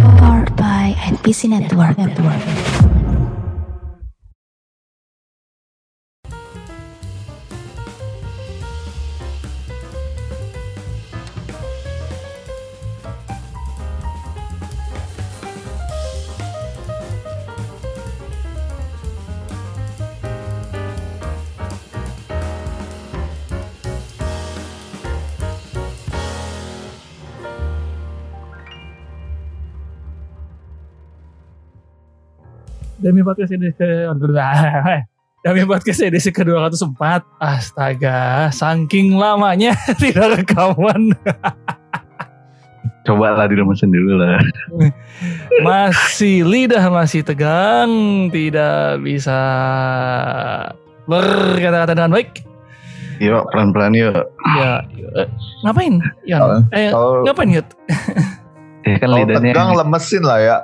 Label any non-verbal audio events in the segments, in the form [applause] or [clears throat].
Powered by NPC Network. Network. Demi podcast edisi ke [laughs] Demi podcast edisi ke 204 Astaga Saking lamanya [laughs] Tidak rekaman Coba lah diremesin dulu lah. [laughs] Masih lidah masih tegang Tidak bisa Berkata-kata dengan baik Yuk pelan-pelan yuk. Ya eh, Ngapain Yan? Eh Kalau ngapain Yud? Ya kan kalau lidahnya. tegang lemesin lah ya.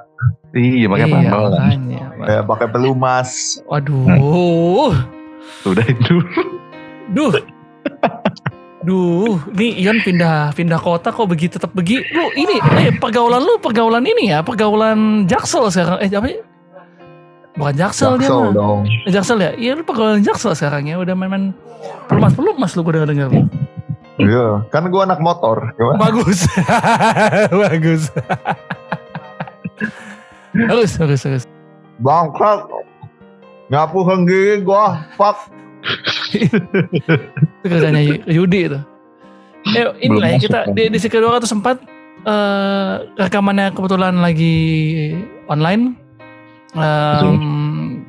Iya pakai Iya makanya Kayak pakai pelumas. Waduh Udah itu. Duh. Duh, nih Ion pindah pindah kota kok begitu tetap begitu. Lu ini eh pergaulan lu pergaulan ini ya, pergaulan Jaksel sekarang. Eh apa? ya? Bukan Jaksel, dia Jaksel mah. dong. Eh, Jaksel ya? Iya lu pergaulan Jaksel sekarang ya. Udah main-main pelumas-pelumas lu gue denger denger. Iya, kan gua anak motor. Gimana? Bagus. [laughs] Bagus. Terus, terus, terus. Bangkrut. Nyapu gigi gua. Fuck. Itu kerjanya Yudi itu. Eh, ini Belum lah ya, kita di, di Secret 204 eh rekamannya kebetulan lagi online. Em,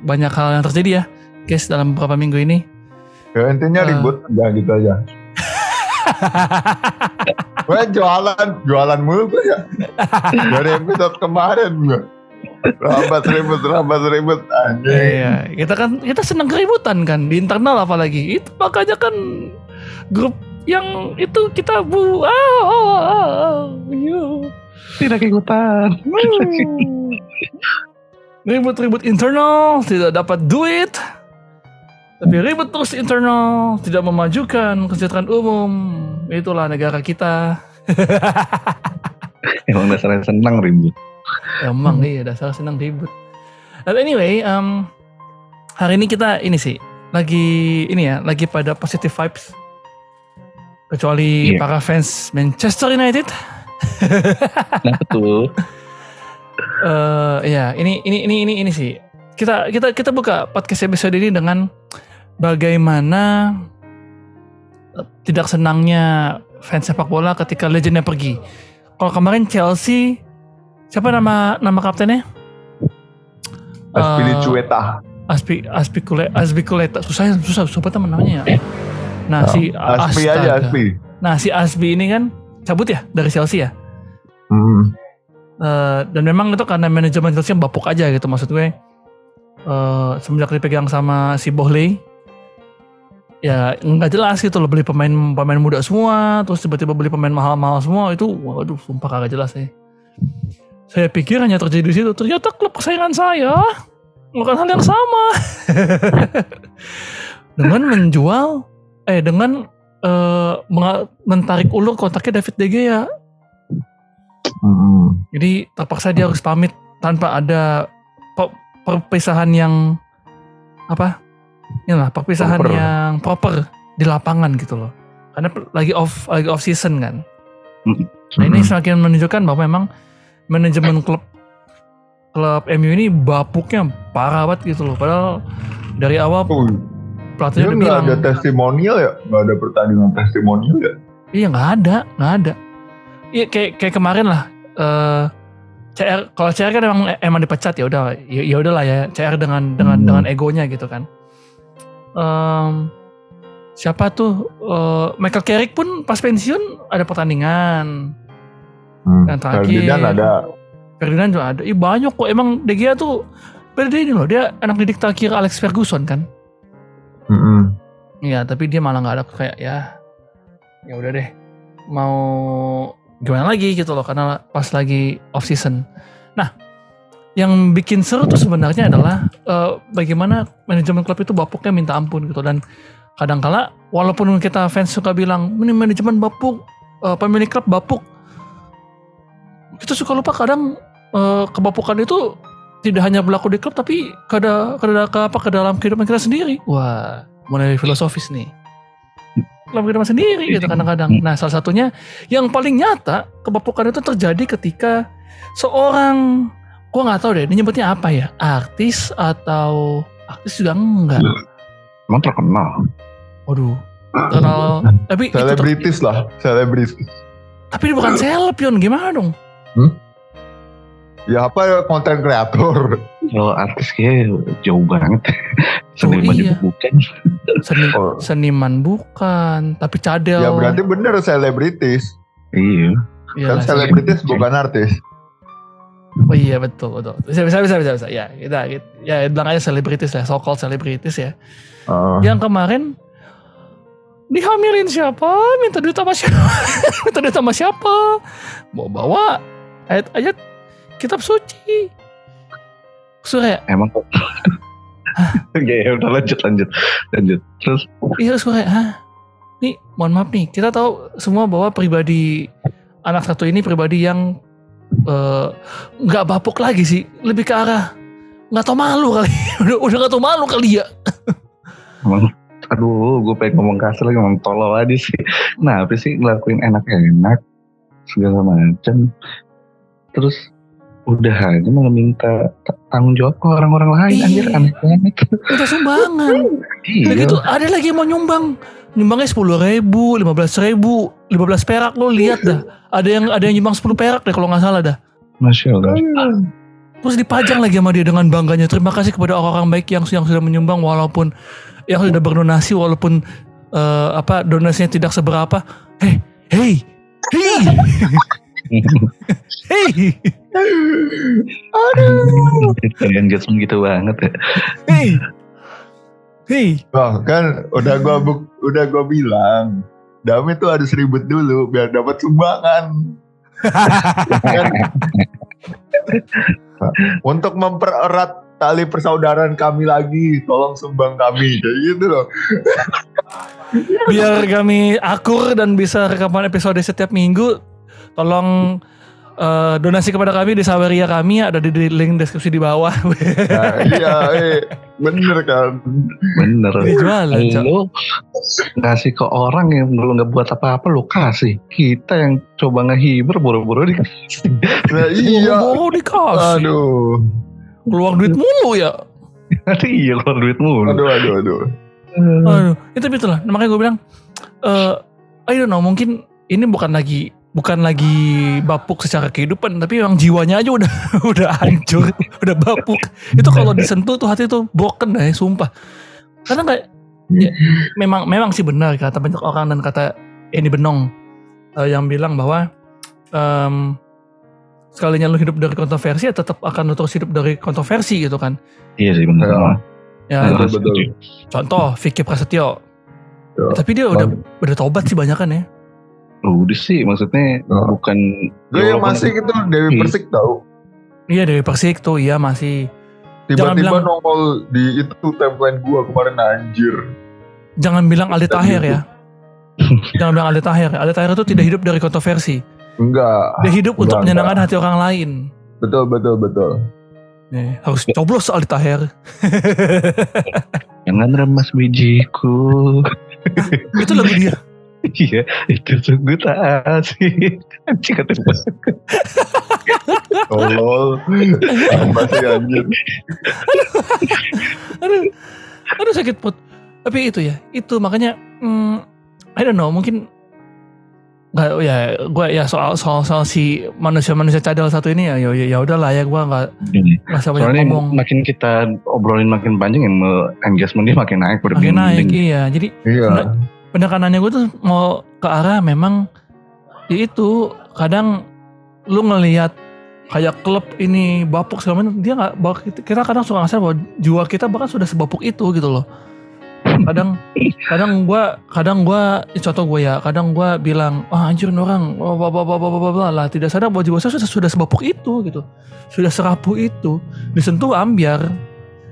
banyak hal yang terjadi ya, guys dalam beberapa minggu ini. Ya intinya Eh. ribut. Udah gitu aja. [laughs] Gue jualan, jualan mulu gue ya. Dari episode kemarin gue. Rabat ribut, rabat ribut. Anjing. Iya, kita kan kita senang keributan kan di internal apalagi. Itu makanya kan grup yang itu kita bu ah, ah, ah, ah, you. Tidak ikutan. Ribut-ribut internal, tidak dapat duit. Tapi ribut terus internal, tidak memajukan kesejahteraan umum. Itulah negara kita. [laughs] Emang dasarnya senang ribut. Emang iya dasar senang ribut. But anyway, um, hari ini kita ini sih lagi ini ya, lagi pada positive vibes. Kecuali Iya. para fans Manchester United. Nah tuh. [laughs] eh ya, ini ini ini ini ini sih. Kita kita kita buka podcast episode ini dengan bagaimana eh, tidak senangnya fans sepak bola ketika legendnya pergi. Kalau kemarin Chelsea siapa nama nama kaptennya? Eh, Aspilicueta. Aspi Aspicule Aspiculeta susah susah susah banget namanya ya. Nah si Aspi aja, astaga. Aspi. Nah si Aspi ini kan cabut ya dari Chelsea ya. Hmm. Eh, dan memang itu karena manajemen Chelsea bapuk aja gitu maksud gue. Eh semenjak dipegang sama si Bohley ya nggak jelas gitu loh beli pemain pemain muda semua terus tiba-tiba beli pemain mahal-mahal semua itu waduh sumpah kagak jelas ya. Saya pikir hanya terjadi di situ ternyata klub kesayangan saya melakukan hal yang sama [laughs] dengan menjual eh dengan menga- mentarik ulur kontaknya David De Gea Hmm. Jadi terpaksa dia harus pamit tanpa ada perpisahan yang apa? Inilah perpisahan Proper. yang proper di lapangan gitu loh. Karena lagi off lagi off season kan. Nah ini Hmm. semakin menunjukkan bahwa memang manajemen klub klub MU ini bapuknya parah banget gitu loh. Padahal dari awal Oh, pelatihnya dia udah bilang ada testimonial ya? Nggak ada pertandingan testimonial ya? Iya nggak ada, nggak ada. Iya kayak kayak kemarin lah. eh CR kalau CR kan emang emang dipecat ya udah ya ya udahlah ya CR dengan dengan Hmm. dengan egonya gitu kan. Em, siapa tuh eh, Michael Carrick pun pas pensiun ada pertandingan. Hmm. Yang terakhir. Ferdinand ada. Ferdinand juga ada. Ih banyak kok emang De Gea tuh beda ini loh dia anak didik terakhir Alex Ferguson kan. Hmm. Iya, tapi dia malah nggak ada kayak ya, ya udah deh, mau gimana lagi gitu loh, karena pas lagi off season. Nah, yang bikin seru tuh sebenarnya adalah eh, bagaimana manajemen klub itu bapuknya minta ampun gitu dan kadangkala walaupun kita fans suka bilang ini manajemen bapuk, eh, pemilik klub bapuk, kita suka lupa kadang eh, kebapukan itu tidak hanya berlaku di klub tapi ke, da- ke, da- ke apa ke dalam kehidupan kita sendiri. Wah, mulai filosofis nih. Dalam kehidupan sendiri gitu kadang-kadang. Nah, salah satunya yang paling nyata kebapukan itu terjadi ketika seorang gua nggak tahu deh, ini nyebutnya apa ya? Artis atau artis juga enggak. Emang terkenal. Waduh. Terkenal tapi Selebritis lah, selebritis. tapi dia bukan seleb Yon, gimana dong? Ya apa konten kreator. Kalau artis kayak jauh banget. Seniman iya. juga bukan. Seni, Oh. seniman bukan, tapi cadel. Ya berarti bener selebritis. Iya. Iyalah, Kan selebritis bukan artis. Oh iya betul betul. Bisa bisa bisa bisa, bisa. Ya kita, kita ya bilang aja selebritis ya, so called selebritis ya. Oh. Yang kemarin dihamilin siapa? Minta duit sama siapa? [laughs] Minta duit sama siapa? Bawa bawa ayat-ayat kitab suci. Surya, Emang kok. [laughs] Oke, ya udah lanjut lanjut lanjut. Terus iya Surya, hah? Nih, mohon maaf nih, kita tahu semua bahwa pribadi anak satu ini pribadi yang eh, nggak bapuk lagi sih, lebih ke arah nggak tau malu kali, [laughs] udah udah nggak tau malu kali ya. emang aduh gue pengen ngomong kasar lagi ngomong tolol aja sih. Nah, apa sih ngelakuin enak-enak segala macam. Terus udah aja malah minta tanggung jawab ke orang-orang lain Iya. anjir aneh banget. Udah sumbangan. Iya. Udah gitu, ada lagi yang mau nyumbang. Nyumbangnya sepuluh ribu, lima belas ribu, lima belas perak lo lihat dah. Ada yang ada yang nyumbang 10 perak deh kalau nggak salah dah. Masya Allah. Terus dipajang lagi sama dia dengan bangganya. Terima kasih kepada orang-orang baik yang yang sudah menyumbang walaupun yang sudah berdonasi walaupun eh, apa donasinya tidak seberapa. Hei, hei, hei, [laughs] hei, Kalian judgement gitu banget ya. hei, hei. Wah, kan udah gua buk, udah gua bilang, Dami tuh harus ribut dulu biar dapat sumbangan. Kan? [laughs] Untuk mempererat tali persaudaraan kami lagi, tolong sumbang kami kayak gitu loh. Biar kami akur dan bisa rekaman episode setiap minggu, tolong eh, donasi kepada kami di Saweria kami ada di, di link deskripsi di bawah. [laughs] Nah, iya, eh, bener kan. Bener. Cok. Lu ngasih ke orang yang belum nggak buat apa-apa lu kasih. Kita yang coba ngehibur buru-buru dikasih. Nah, iya. Boro dikasih. Aduh, Keluar duit mulu ya. [laughs] iya keluar duit mulu. aduh, aduh, aduh. Aduh, itu itulah. Makanya gue bilang, eh I don't know, mungkin ini bukan lagi bukan lagi bapuk secara kehidupan, tapi memang jiwanya aja udah [laughs] udah hancur, udah bapuk. Itu kalau disentuh tuh hati tuh broken deh, sumpah. Karena kayak ya, memang memang sih benar kata banyak orang dan kata Eni Benong eh, yang bilang bahwa em, sekalinya lu hidup dari kontroversi ya tetap akan lu terus hidup dari kontroversi gitu kan. Iya sih bener. Ya. Ya, Betul, betul. contoh Vicky Prasetyo. Ya. tapi dia udah udah tobat sih banyak kan ya. Udah sih maksudnya Ya. bukan Gue yang masih gitu Dewi Hmm. Persik tau. Iya dari Persik tuh, iya masih. Jangan Tiba-tiba bilang- nongol di itu timeline gua kemarin anjir. Jangan bilang Aldi gitu. ya. [laughs] Jangan bilang Aldi Taher. Aldi Taher itu tidak hidup dari kontroversi. Enggak. Dia hidup untuk Enggak, menyenangkan hati orang lain. Betul, betul, betul. Nih, harus coblos Aldi Taher. [laughs] Jangan remas bijiku. [laughs] itu lagu dia. [laughs] Iya, itu sungguh tak asik. Anjing kata gue. Tolol. Apa sih anjir. Aduh, aduh sakit put. Tapi itu ya, itu makanya, hmm, I don't know, mungkin nggak ya gue ya soal soal soal si manusia manusia cadel satu ini ya ya ya udahlah ya gue nggak nggak usah banyak Soalnya ngomong makin kita obrolin makin panjang yang engagement dia makin naik. makin naik iya jadi Iya. Penekanannya gue tuh mau ke arah memang ya itu kadang lu ngelihat kayak klub ini bapuk segala macam dia nggak kita kadang suka ngasih bahwa jiwa kita bahkan sudah sebapuk itu gitu loh. Kadang kadang gue kadang gue contoh gue ya kadang gue bilang wah anjir ini orang wah, lah tidak sadar bahwa jiwa saya sudah sudah sebapuk itu gitu sudah serapuh itu. Disentuh ambiar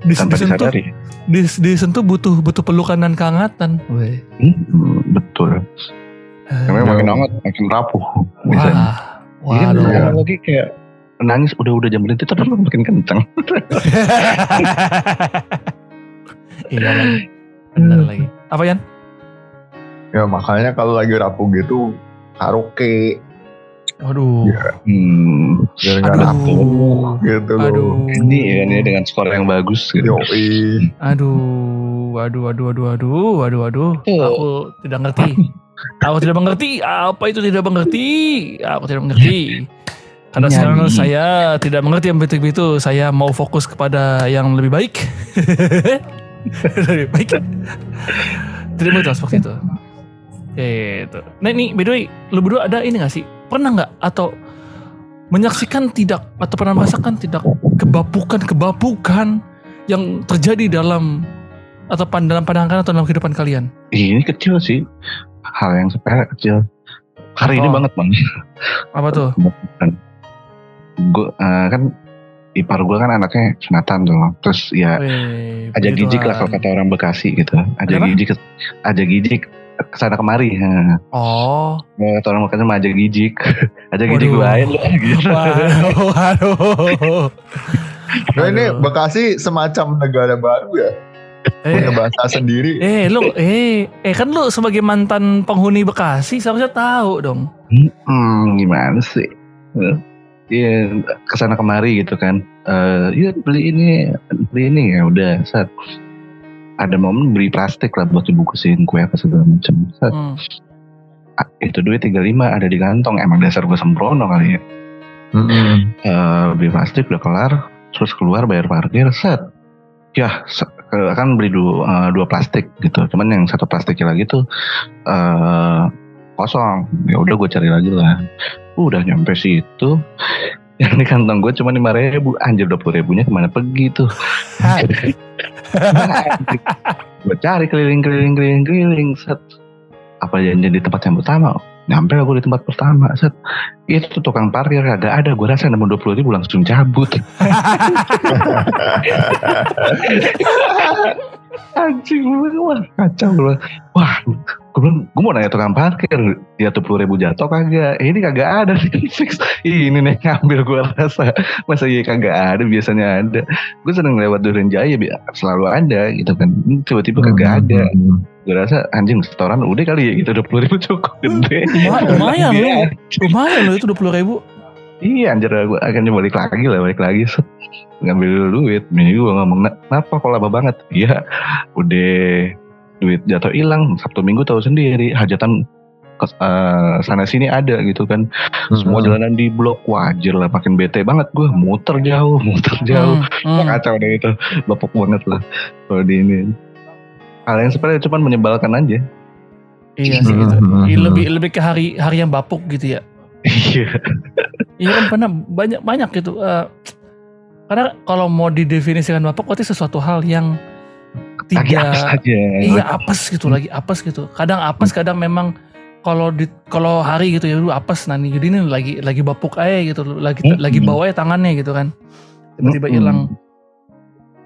dis, Tanpa disentuh disadari. dis- disentuh butuh butuh pelukan dan kehangatan Weh. Hmm, betul. Namanya makin hangat, makin rapuh. Bisa. Wah, Iya, waduh. Iya. lagi kayak nangis udah udah jam berhenti terus makin kenceng. [laughs] iya lagi. Bener lagi. Apa Yan? Ya makanya kalau lagi rapuh gitu karaoke Waduh. Hmm. biar nggak rapuh gitu loh. Aduh. Ini ya ini dengan skor yang bagus gitu. Yoi. Aduh, aduh, aduh, aduh, aduh, aduh, aduh. Oh. Aku tidak ngerti. Aku tidak mengerti. Apa itu tidak mengerti? Aku tidak mengerti. Karena Nyanyi. sekarang saya tidak mengerti yang begitu-begitu. Saya mau fokus kepada yang lebih baik. [laughs] lebih baik. Tidak itu seperti itu. Itu. Nah ini by the way, lu berdua ada ini gak sih? Pernah nggak atau menyaksikan tidak atau pernah merasakan tidak kebapukan-kebapukan yang terjadi dalam atau pan- dalam pandangan atau dalam kehidupan kalian? Ini kecil sih. Hal yang sepele kecil. Hari ini Oh. banget bang. Apa tuh? Gue kan ipar gue kan anaknya sunatan tuh. Terus ya Wih, aja gijik lah kalau kata orang Bekasi gitu. Aja Ada apa? gijik, aja gijik ke sana kemari. Oh, kata orang Bekasi mah aja gijik, [laughs] aja gijik Waduh. lain lu. Gitu. [laughs] waduh, waduh. Nah ini. Bekasi semacam negara baru ya. Punya Eh, bahasa sendiri. eh, lu, eh, eh kan lu sebagai mantan penghuni Bekasi seharusnya tahu dong. Hmm, gimana sih? Iya, ke sana kemari gitu kan. Eh, iya beli ini, beli ini ya udah. Saat ada momen beli plastik lah buat dibungkusin kue apa segala macam. Set, Hmm. itu duit 35 ada di kantong. Emang dasar gue sembrono kali ya. Mm-mm. Eh, beli plastik udah kelar, terus keluar bayar parkir, set. Ya, kan beli dua, eh, dua plastik gitu. Cuman yang satu plastiknya lagi tuh eh kosong. Ya udah gue cari lagi lah. Udah nyampe situ. Yang di kantong gue cuma lima ribu, anjir dua puluh ribunya ke mana pergi tuh? [laughs] gue cari keliling keliling keliling keliling set. Apa janjian di tempat yang pertama? Nyampe lah gue di tempat pertama set. Itu tukang parkir kagak ada. Gue rasa nemu dua puluh ribu langsung cabut. [laughs] Anjing gue wah kacau gue. Wah gue bilang gue mau nanya tukang parkir dia tuh puluh ribu jatuh kagak? Eh, ini kagak ada [laughs] fix. Ini nih ngambil gue rasa. Masa iya kagak ada? Biasanya ada. Gue sering lewat Duren Jaya selalu ada gitu kan. Ini tiba-tiba kagak ada. gue rasa anjing setoran udah kali ya gitu. Dua puluh ribu cukup gede. Luma- lumayan lu, Iya. lumayan lu itu dua puluh ribu. Iya anjir gue akhirnya balik lagi lah balik lagi. Set. ngambil duit. Ini gue ngomong "Nah, kenapa kok lama banget? Iya udah duit jatuh hilang sabtu minggu tahu sendiri hajatan ke, eh, sana sini ada gitu kan. Semua jalanan di blok wajar lah makin bete banget gue muter jauh [laughs] muter jauh. Hmm, hmm. kacau deh itu bapuk banget lah kalau di ini. Hal yang sebenarnya cuma menyebalkan aja. Iya sih gitu. Ih, Lebih lebih ke hari hari yang bapuk gitu ya. iya. Iya kan pernah banyak banyak gitu. eh, karena kalau mau didefinisikan bapuk berarti sesuatu hal yang lagi tidak apes aja iya apes gitu lagi apes gitu. Kadang apes kadang memang kalau di kalau hari gitu ya lu apes nah nih jadi ini lagi lagi bapuk aja gitu lagi Mm-mm. lagi bawa aja tangannya gitu kan. Tiba-tiba Mm-mm. hilang.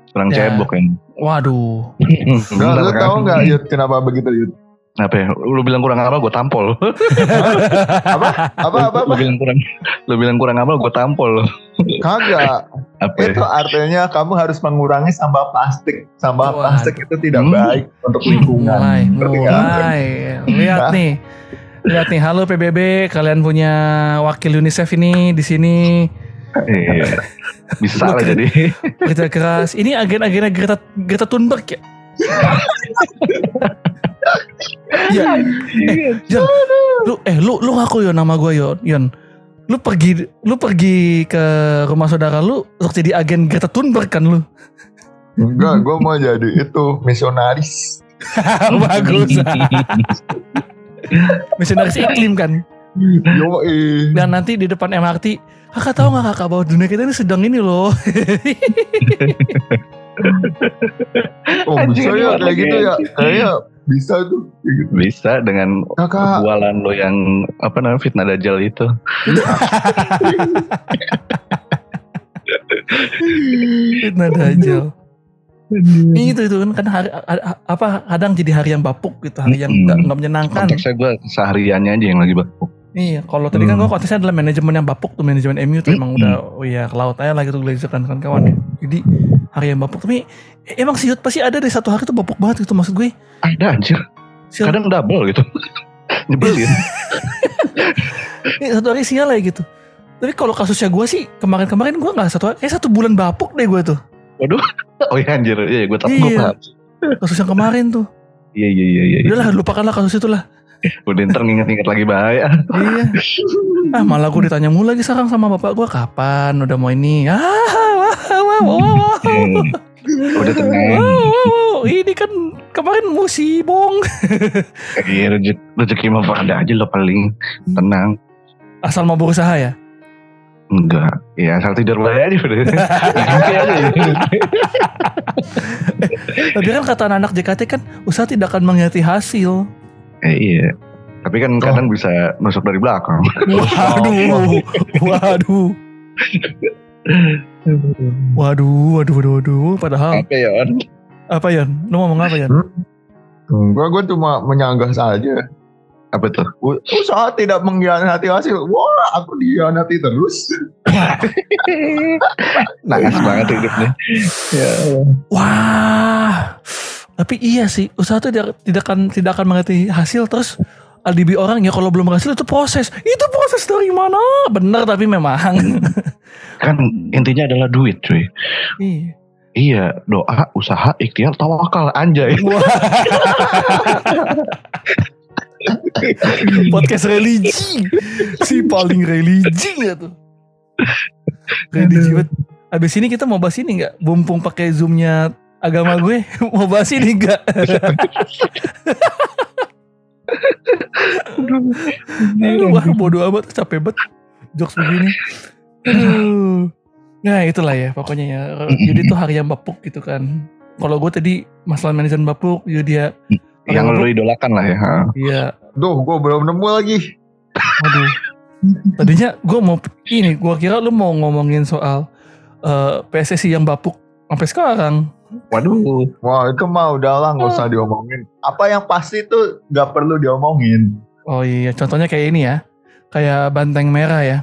kurang Ya. cebok kan Waduh. Enggak, lu tahu nggak Yud kenapa begitu Yud? Apa ya? Lu bilang kurang amal gue tampol. Apa apa apa? Lu bilang kurang lu bilang kurang amal gue tampol. Kagak. Apa ya? Itu artinya kamu harus mengurangi sampah plastik. Sampah Waduh. plastik itu tidak Hmm. baik untuk lingkungan. Mulai, mulai. Lihat nih. Lihat nih, halo PBB, kalian punya wakil UNICEF ini di sini. Iya. Bisa lah jadi. Kerja keras. Ini agen-agennya Greta Greta Thunberg ya? ya, Jon, lu eh lu lu ngaku yo nama gue Yon, Yon. Lu pergi lu pergi ke rumah saudara lu untuk jadi agen Greta Thunberg kan lu? Enggak, gue mau jadi itu misionaris. [laughs] Bagus. Misionaris iklim kan. Yo Dan nanti di depan MRT, kakak tahu nggak kakak bahwa dunia kita ini sedang ini loh. Oh bisa ya kayak gitu ya. Kayaknya bisa tuh. Gitu. Bisa dengan Kakak, bualan lo yang apa namanya fitnah dajjal itu. Fitnah dajal. Itu itu kan kan hari apa kadang jadi hari yang bapuk gitu, hari yang nggak nggak menyenangkan. Konteksnya gue sehariannya aja yang lagi bapuk. Iya, kalau tadi kan Hmm. gua konteksnya adalah manajemen yang bapuk tuh manajemen MU tuh emang Hmm. udah oh iya ke laut aja lah gitu Glazer dan kawan-kawan. Jadi hari yang bapuk tapi emang sih Yud, pasti ada deh satu hari tuh bapuk banget gitu maksud gue. Ada anjir. Sial, Kadang double gitu. [laughs] Nyebelin. [laughs] eh, satu hari sial ya gitu. Tapi kalau kasusnya gue sih kemarin-kemarin gue nggak satu hari, kayak satu bulan bapuk deh gue tuh. Waduh. [laughs] Oh iya anjir. Iya gue tahu gue Iya. paham. Kasus yang kemarin tuh. Iya iya iya iya. Udahlah lupakanlah kasus itu lah. Udah ntar nginget-nginget lagi bahaya. Iya. Ah malah gue ditanya mulu lagi sekarang sama bapak gue kapan udah mau ini. Ah, wah, wah, wah, wah, wah. Eh, Udah tenang. Wow, wow, wow. ini kan kemarin musibong. [laughs] Iya rezeki, rezeki mah ada aja lo paling tenang. Asal mau berusaha ya. Enggak. Ya asal tidur baik aja udah. [laughs] Tapi kan kata anak JKT kan usaha tidak akan mengkhianati hasil. Eh, iya. Tapi kan kadang bisa nusuk dari belakang. Waduh, [laughs] waduh, waduh, waduh, waduh, waduh. Padahal Apa ya? Apa ya? Lu ngomong apa ya? Gue gue cuma menyanggah saja. Apa tuh? Usaha tidak mengkhianati hasil. Wah, aku dikhianati terus. [laughs] Nangis banget hidupnya. Ya. Wah, tapi iya sih usaha itu tidak tidak akan tidak akan mengerti hasil terus alibi orang ya kalau belum berhasil itu proses. Itu proses dari mana? Benar tapi memang. [laughs] Kan intinya adalah duit cuy. iya. Iya, doa, usaha, ikhtiar, tawakal, anjay. [laughs] Podcast religi. Si paling religi nggak tuh. Religi banget abis ini kita mau bahas ini nggak? Bumpung pakai zoomnya agama gue [laughs] mau bahas ini nggak wah bodoh amat capek banget jokes begini Aduh. nah itulah ya pokoknya ya jadi tuh hari yang bapuk gitu kan kalau gue tadi masalah manajemen bapuk jadi dia Yang lu idolakan lah ya. Iya, Duh, gue belum nemu lagi. aduh. Tadinya gue mau ini, gue kira lu mau ngomongin soal eh, PSSI yang bapuk sampai sekarang. Waduh. Wah, itu mah udahlah nggak usah diomongin. Apa yang pasti tuh nggak perlu diomongin. Oh iya, contohnya kayak ini ya, kayak banteng merah ya.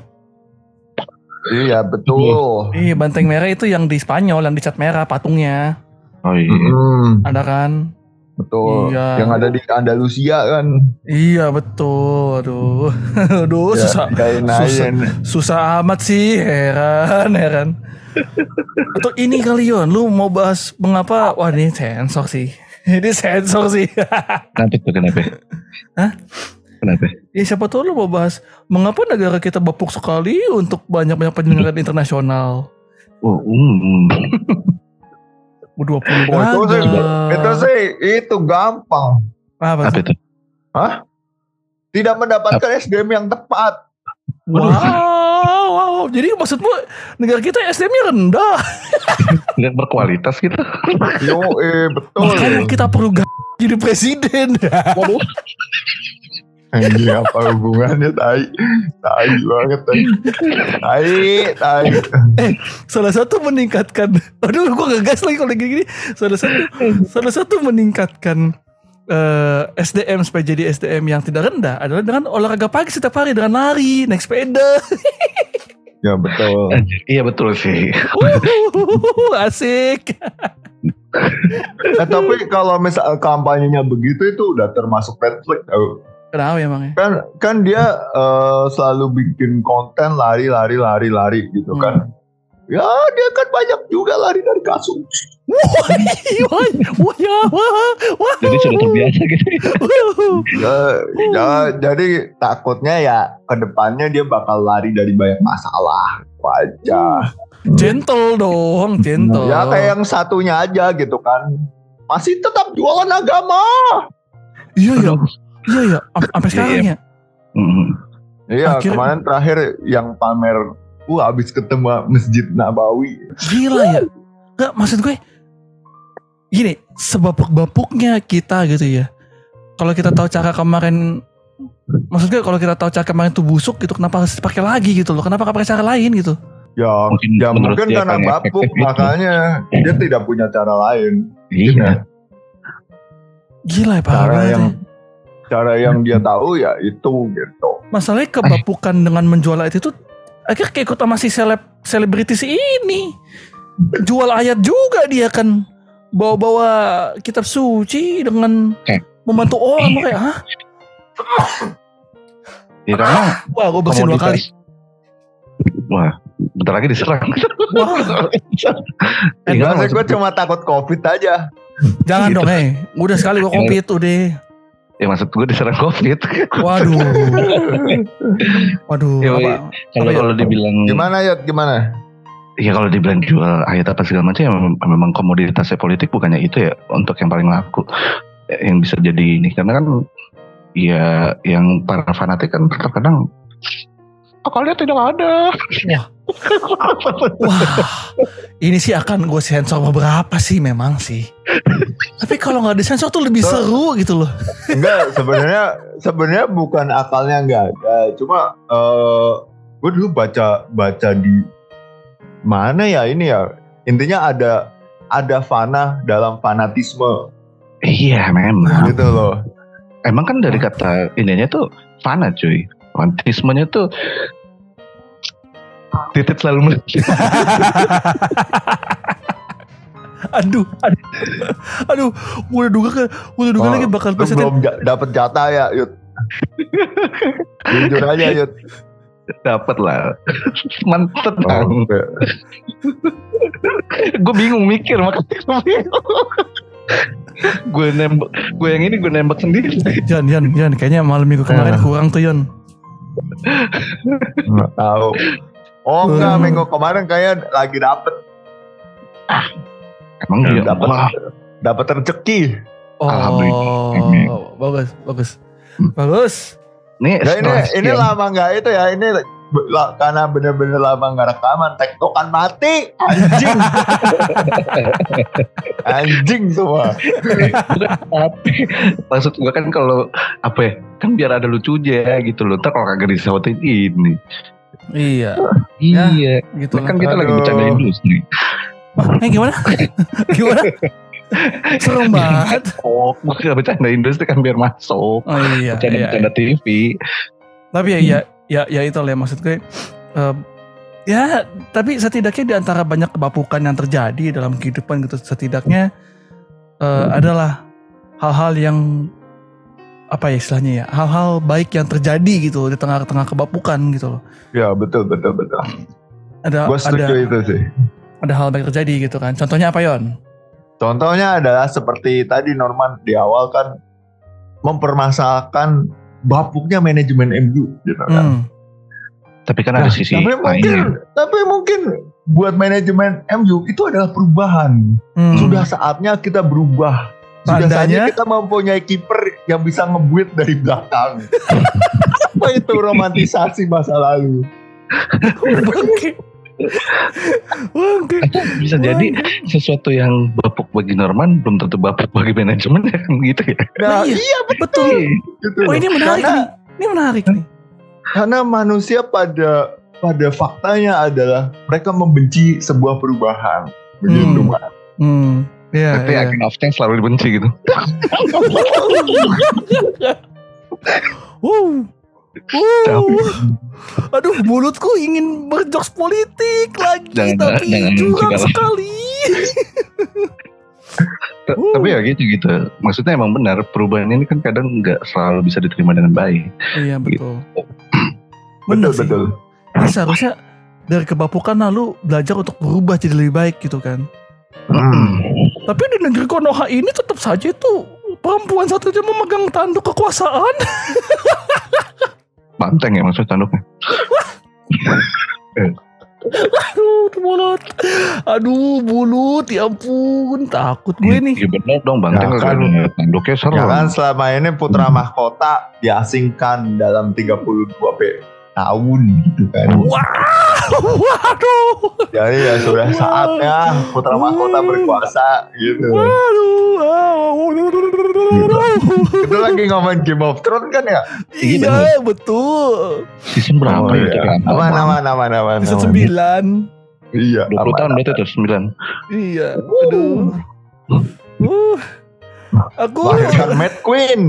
Iya, betul. Iya, banteng merah itu yang di Spanyol, yang dicat merah patungnya, Oh iya. Mm, ada kan? betul. Iya. Yang ada di Andalusia kan. Iya betul, aduh, [laughs] aduh Ya, susah, susah. susah amat sih, heran, heran. Atau ini kali Yon, lu mau bahas mengapa? Wah ini sensor sih, [laughs] ini sensor sih. Kenapa tuh kenapa? Hah? Kenapa? Ya siapa tahu lu mau bahas mengapa negara kita bapuk sekali untuk banyak-banyak penyelenggaraan internasional. Oh, um. U20 Oh, itu sih, itu sih itu gampang. Apa Apa itu? Tidak mendapatkan SDM yang tepat. Wow, wow, jadi maksudmu negara kita SDM-nya rendah. [laughs] Nggak berkualitas gitu. Yo, eh betul. Makanya kita perlu g- jadi presiden. Waduh. Anjing apa hubungannya tai? Tai banget tai. Tai, tai. salah satu meningkatkan aduh gue ngegas lagi kalau gini-gini salah satu salah satu meningkatkan eh, SDM supaya jadi SDM yang tidak rendah adalah dengan olahraga pagi setiap hari dengan lari naik sepeda [laughs] Ya betul. Iya betul sih. Wuhuhuhu, asik [laughs] Eh, tapi kalau misal kampanyenya begitu itu udah termasuk red flag tau. kenapa emangnya Kan kan dia eh, selalu bikin konten lari lari lari lari gitu Hmm. kan. Ya dia kan banyak juga lari dari kasus. wah wah wah ya wah wah Jadi sudah terbiasa gitu. Ya, ya, jadi takutnya ya ke depannya dia bakal lari dari banyak masalah. Wajah. gentle dong gentle Ya kayak yang satunya aja gitu kan. Masih tetap jualan agama. iya ya iya ya Am- sampai sekarang ya. Iya, kemarin terakhir yang pamer Wah habis ketemu Masjid Nabawi. Gila ya. Gak maksud gue gini, sebapuk-bapuknya kita gitu ya. Kalau kita tahu cara kemarin maksud gue kalau kita tahu cara kemarin tuh busuk gitu kenapa harus dipakai lagi gitu loh. Kenapa gak pakai cara lain gitu? Ya, Mungkin ya mungkin karena efektif gitu. [laughs] makanya dia tidak punya cara lain. Iya. Gila ya Cara yang ya. cara yang dia tahu ya itu gitu. Masalahnya kebapukan dengan menjual itu akhirnya kayak ikut sama si seleb selebritis ini. Jual ayat juga dia kan bawa-bawa kitab suci dengan Eh. membantu orang kayak hah? Ya karena Wah, gue bersin dua kali. Wah, bentar lagi diserang. Wah, gue cuma takut covid aja. jangan dong, eh. Udah sekali gue covid udah. Ya maksud gue diserang covid. [laughs] Waduh. Waduh, Ya, apa? Kalau Apa ya? kalau dibilang Gimana ya? Gimana? Ya kalau dibilang jual ayat apa segala macam ya memang, komoditasnya politik bukannya itu ya untuk yang paling laku yang bisa jadi ini karena kan ya yang para fanatik kan terkadang akalnya tidak ada. [laughs] Wah, ini sih akan gue sensor beberapa sih memang sih. Tapi kalau nggak disensor tuh lebih seru gitu loh. Enggak, sebenarnya sebenarnya bukan akalnya enggak ada. Cuma eh gue dulu baca baca di mana ya ini ya. Intinya ada ada fana dalam fanatisme Iya memang. gitu loh. Emang kan dari kata ininya tuh fana cuy. Fanatismenya tuh titik selalu melihat. [laughs] aduh, aduh, aduh, gue udah duga ke, gue udah duga Oh, lagi bakal presiden. belum ja- dapet jatah ya, Yud. Jujur aja, Yud. Dapat lah. Mantep Oh, gue bingung mikir makanya gue bingung. gue nembak, gue yang ini gue nembak sendiri. Jan, Jan, Jan, kayaknya malam minggu kemarin Ah. kurang tuh Jan. Nggak tahu. Oh enggak, Hmm. minggu kemarin kayak lagi dapet Emang dia Dapat. wah, dapet rezeki. Alhamdulillah. Oh, bagus, bagus, bagus. nih Ya ini setelah ini lama nggak itu ya ini karena bener-bener lama nggak rekaman tektokan mati anjing [laughs] anjing semua Tapi maksud gue kan kalau apa ya kan biar ada lucunya gitu loh. Ntar kalau kagak disautin ini. Iya, Ya. Iya. gitu kan kita lagi bercanda industri. Eh gimana? [laughs] gimana? Serem banget. Oh, gak bercanda industri kan biar masuk. Oh iya, iya, Bercanda-bercanda TV. Tapi ya, ya, ya, ya itu lah ya, maksud gue. em, ya, tapi setidaknya di antara banyak kebapukan yang terjadi dalam kehidupan gitu, setidaknya eh, adalah hal-hal yang apa ya istilahnya ya, hal-hal baik yang terjadi gitu di tengah-tengah kebapukan gitu loh. ya betul betul betul Ada gue ada itu sih ada hal baik terjadi gitu kan. Contohnya apa Yon? contohnya adalah seperti tadi Norman di awal kan mempermasalahkan bapuknya manajemen MU gitu kan Hmm. Tapi kan ada Nah, sisi tapi mungkin lainnya. tapi mungkin buat manajemen MU itu adalah perubahan Hmm. sudah saatnya kita berubah. Sudah Tandanya? saatnya kita mempunyai kiper yang bisa ngebuit dari belakang. [laughs] Apa itu romantisasi masa lalu? [laughs] Bangke. Bisa jadi sesuatu yang bapuk bagi Norman belum tentu bapuk bagi manajemen ya [laughs] kan gitu ya. Nah, Iya. iya Betul. gitu Oh ini menarik karena, nih. Ini menarik nih. karena manusia pada pada faktanya adalah mereka membenci sebuah perubahan. Begitu, Hmm. Mas. Hmm. Iya, Tapi iya. agen of change selalu dibenci gitu. [laughs] Wow. Wow. Aduh, mulutku ingin berjokes politik lagi, Jangan- tapi jangan curang sekali. Uh. Tapi ya gitu gitu. Maksudnya emang benar perubahan ini kan kadang nggak selalu bisa diterima dengan baik. Iya betul. [clears throat] Betul Bener sih. betul. Ini seharusnya dari kebapukan lalu belajar untuk berubah jadi lebih baik gitu kan. Hmm. Tapi di negeri Konoha ini tetap saja itu perempuan satu aja memegang tanduk kekuasaan. [laughs] Banteng ya maksudnya tanduknya. Aduh, bulut. Aduh, bulut. Ya ampun, takut gue nih. Iya benar dong banteng Ya kan. tanduknya serem. Ya kan selama ini putra mahkota diasingkan dalam 32 pe- tahun gitu kan. Wah, [laughs] waduh, Jadi ya sudah saatnya putra mahkota berkuasa gitu. waduh. Itu lagi ngomongin Game of Thrones kan ya? Iya, betul. Season berapa Oh, ya? iya. Aman, aman, aman, aman. Episode aman. 9. Iya, 20 aman. tahun berarti tuh 9. Iya, aduh. Uh. Aku Melahirkan Mad Queen.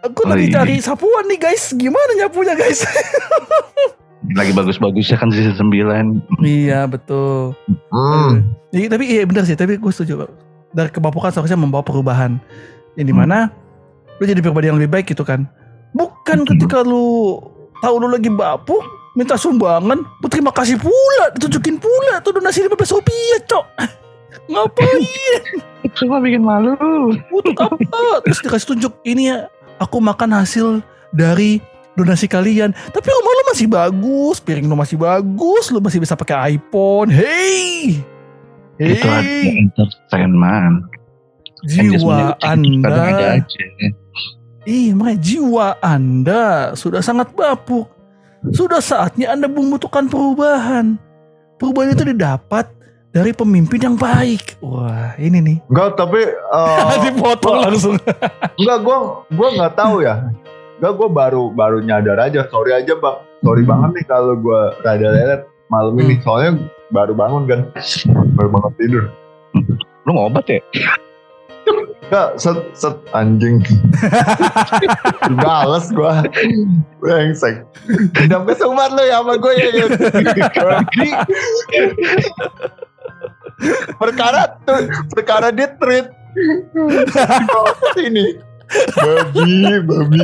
Aku Oh, lagi iya. cari sapuan nih guys. Gimana nyapunya guys? [laughs] Lagi bagus-bagusnya kan season 9. iya betul. Hmm. Iya, tapi iya benar sih. Tapi gue setuju. Dari kebapukan seharusnya membawa perubahan. Yang di mana lu jadi pribadi yang lebih baik gitu kan. Bukan ketika lu tahu lu lagi bapuk minta sumbangan, berterima kasih pula, ditunjukin pula tuh donasi 15 rupiah, cok. [laughs] Ngapain? [laughs] Cuma bikin malu. Untuk apa? Terus dikasih tunjuk ini ya, aku makan hasil dari donasi kalian. Tapi rumah lu masih bagus, piring lu masih bagus, lu masih bisa pakai iPhone. Hey, Itu hey, entertainment. Kan jiwa Kadang ada Anda, aja. ih makanya jiwa Anda sudah sangat bapuk. Sudah saatnya Anda membutuhkan perubahan. Perubahan itu didapat dari pemimpin yang baik. Wah, ini nih. Enggak, tapi eh, [laughs] Dipotong langsung. enggak gua gua nggak tahu ya. Enggak gua baru baru nyadar aja. Sorry aja, Bang. Sorry Hmm. banget nih kalau gua rada lelet malam ini. Soalnya baru bangun kan. Baru bangun tidur. Lu ngobat ya? Enggak, set, set anjing. [laughs] Bales gua. Brengsek. Dendam kesumat lu ya sama gue ya. [laughs] Perkara tuh, perkara dia treat. Ini. Babi, babi.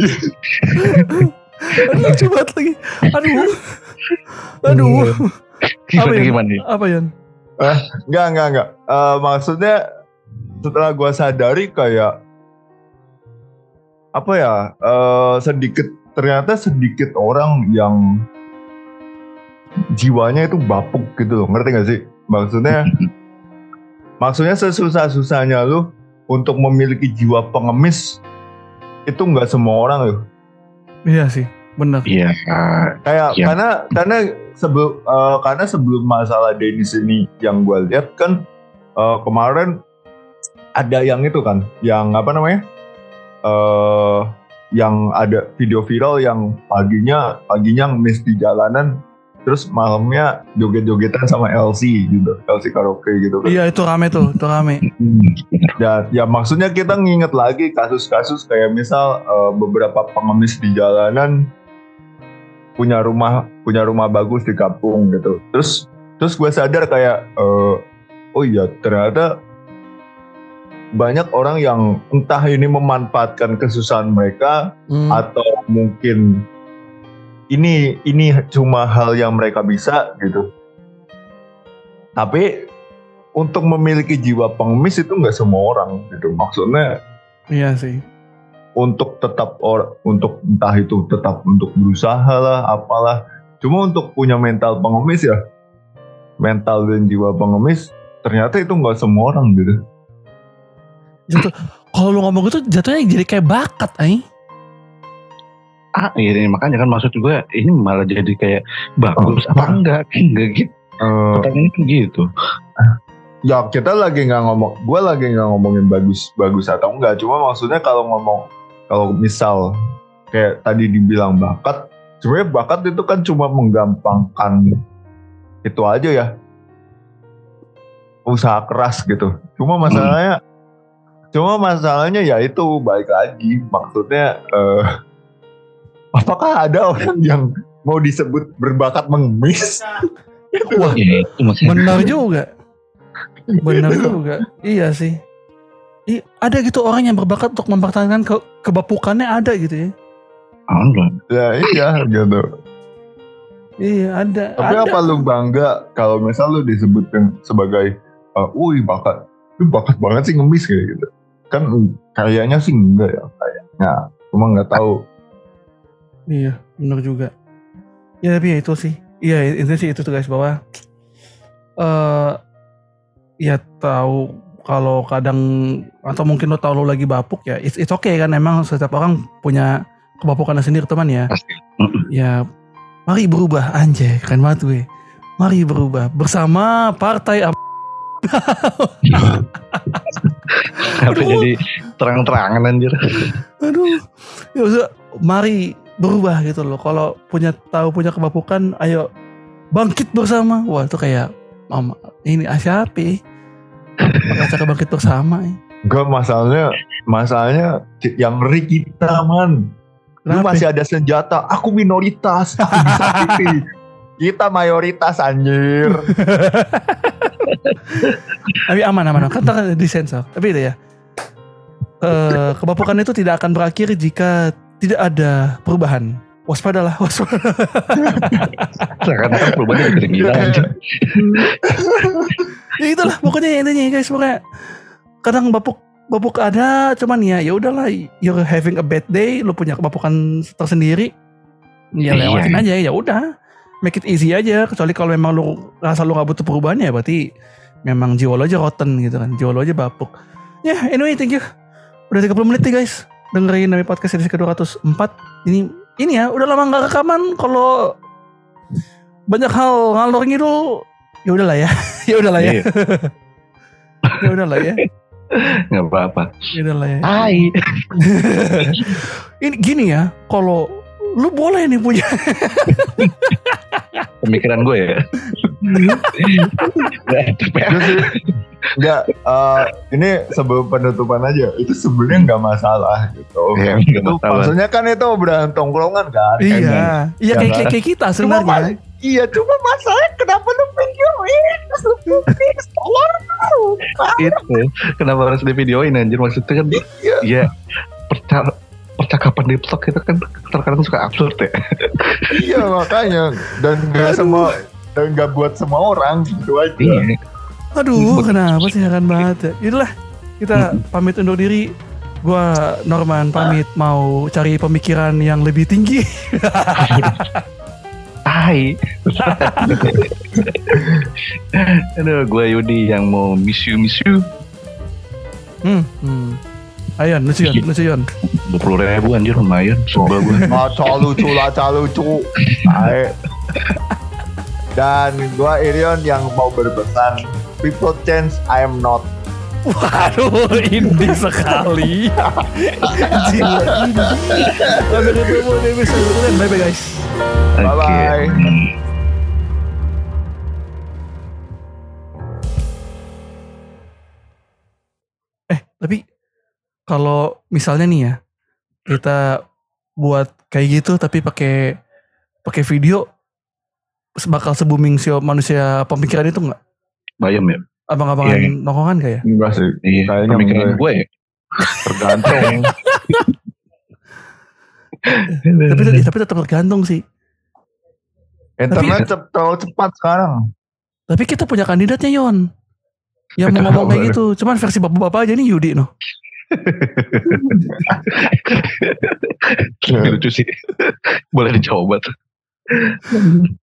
Lucu banget lagi. Aduh. Aduh. Apa Gimana ya? gimana nih? Apa ya? Enggak, enggak, enggak. Eh, maksudnya setelah gua sadari kayak apa ya? eh, sedikit ternyata sedikit orang yang jiwanya itu bapuk gitu loh. Ngerti gak sih? Maksudnya maksudnya sesusah-susahnya lu untuk memiliki jiwa pengemis itu nggak semua orang loh. Iya sih, bener. Iya. Kayak Iya. karena karena sebelum eh, karena sebelum masalah Dennis ini yang gue lihat kan eh, kemarin ada yang itu kan, yang apa namanya? eh yang ada video viral yang paginya paginya ngemis di jalanan terus malamnya joget-jogetan sama LC gitu, LC karaoke gitu kan. Iya itu rame tuh, itu rame. Ya, ya maksudnya kita nginget lagi kasus-kasus kayak misal eh, beberapa pengemis di jalanan punya rumah punya rumah bagus di kampung gitu. Terus terus gue sadar kayak eh, oh iya ternyata banyak orang yang entah ini memanfaatkan kesusahan mereka Hmm. atau mungkin ini ini cuma hal yang mereka bisa gitu. Tapi untuk memiliki jiwa pengemis itu nggak semua orang gitu. Maksudnya Iya sih. untuk tetap or untuk entah itu tetap untuk berusaha lah apalah. Cuma untuk punya mental pengemis ya mental dan jiwa pengemis ternyata itu nggak semua orang gitu. Jatuh, kalau lu ngomong gitu jatuhnya jadi kayak bakat, ay. Ah, iya ini makanya kan maksud gue ini malah jadi kayak bagus apa enggak? [laughs] Enggak gitu. Pertanyaannya kan gitu. ya kita lagi nggak ngomong gue lagi nggak ngomongin bagus bagus atau enggak. Cuma maksudnya kalau ngomong kalau misal kayak tadi dibilang bakat sebenarnya bakat itu kan cuma menggampangkan itu aja ya. Usaha keras gitu. Cuma masalahnya cuma masalahnya ya itu baik lagi. Maksudnya eh, apakah ada orang yang mau disebut berbakat mengemis Wah, Ya itu maksudnya. benar juga. Benar juga. Iya sih. I, ada gitu orang yang berbakat untuk mempertahankan ke, kebapukannya ada gitu ya. Enggak. ya iya gitu Iya ada. Tapi ada. apa lu bangga kalau misal lu disebutkan sebagai uh, wih bakat, lu bakat banget sih ngemis kayak gitu. Kan kayaknya sih enggak ya kayaknya. Cuma nggak tahu. Iya, benar juga. Ya tapi ya itu sih. Iya, itu sih itu tuh guys bahwa eh ya tahu kalau kadang atau mungkin lo tahu lo lagi bapuk ya it's, it's okay kan emang setiap orang punya kebapukannya sendiri teman ya. Pasti. Ya mari berubah anjay keren banget gue. Mari berubah bersama partai [laughs] Apa Aduh. jadi terang-terangan anjir. Aduh. Ya maksudnya, mari berubah gitu loh. Kalau punya tahu punya kebapukan, ayo bangkit bersama. Wah itu kayak mama ini Asyapi. Cara bangkit bersama. ya. Enggak masalahnya, masalahnya yang ngeri kita man. Lu Kenapa? masih ada senjata, aku minoritas, aku disakiti. [laughs] kita mayoritas anjir. [laughs] Tapi aman aman kan disensor. Tapi itu ya. Eh kebapukan itu tidak akan berakhir jika tidak ada perubahan. Waspadalah, [laughs] waspada. Seakan-akan perubahannya dari gila aja. ya itulah pokoknya intinya ya guys pokoknya kadang bapuk bapuk ada cuman ya ya udahlah you're having a bad day lu punya kebapukan tersendiri ya Iya. lewatin aja ya udah make it easy aja kecuali kalau memang lu rasa lu gak butuh perubahan ya berarti memang jiwa lo aja rotten gitu kan jiwa lo aja bapuk ya anyway thank you udah 30 menit nih guys dengerin Nami Podcast edisi ke-204 ini ini ya udah lama gak rekaman kalau banyak hal ngalor ngidul ya udahlah ya [laughs] ya udahlah ya Iya. [laughs] ya udahlah ya Nggak apa-apa. ya udahlah ya Hai. [laughs] ini gini ya kalau lu boleh nih punya Pemikiran gue ya. Enggak, eh, ini sebelum penutupan aja, itu sebenarnya nggak masalah gitu. Iya, Itu masalah. Maksudnya kan itu obrolan tongkrongan kan. iya iya Ya kayak, kayak, kayak kita Cuma sebenarnya mas- iya, cuma masalahnya kenapa lu videoin? Lu publis, tolong. itu kenapa harus di videoin anjir maksudnya kan Iya. ya perca percakapan di vlog itu kan terkadang suka absurd ya Iya makanya dan nggak semua dan nggak buat semua orang gitu aja. iya aduh [laughs] kenapa sih heran banget ya? Yaudahlah kita pamit undur diri. Gua Norman pamit mau cari pemikiran yang lebih tinggi. [laughs] Hai [laughs] Aduh gue Yudi yang mau miss you miss you. Hmm, hmm. Ayan, Nusion, Nusion. 20 ribu anjir lumayan. Sebuah gue Laca lucu, laca lucu. Dan gua Irion yang mau berpesan, people change, I am not. Waduh, ini sekali. Jiwa ini. Sampai ketemu di episode berikutnya. Bye-bye guys. Bye-bye. Eh, tapi kalau misalnya nih ya, kita buat kayak gitu tapi pakai pakai video bakal se booming si manusia pemikiran itu nggak? Bayam ya Abang-abangan Iya. nongkongan kayak? Enggak sih, Iya Kayaknya pemikiran enggak. gue ya tergantung. [laughs] Tapi tapi tetap tergantung sih. Internet terlalu cepat sekarang. Tapi kita punya kandidatnya Yon. Yang mau ngomong kayak gitu. Cuman versi bapak-bapak aja nih Yudi noh. [laughs] Lucu sih Boleh dicoba tuh [laughs]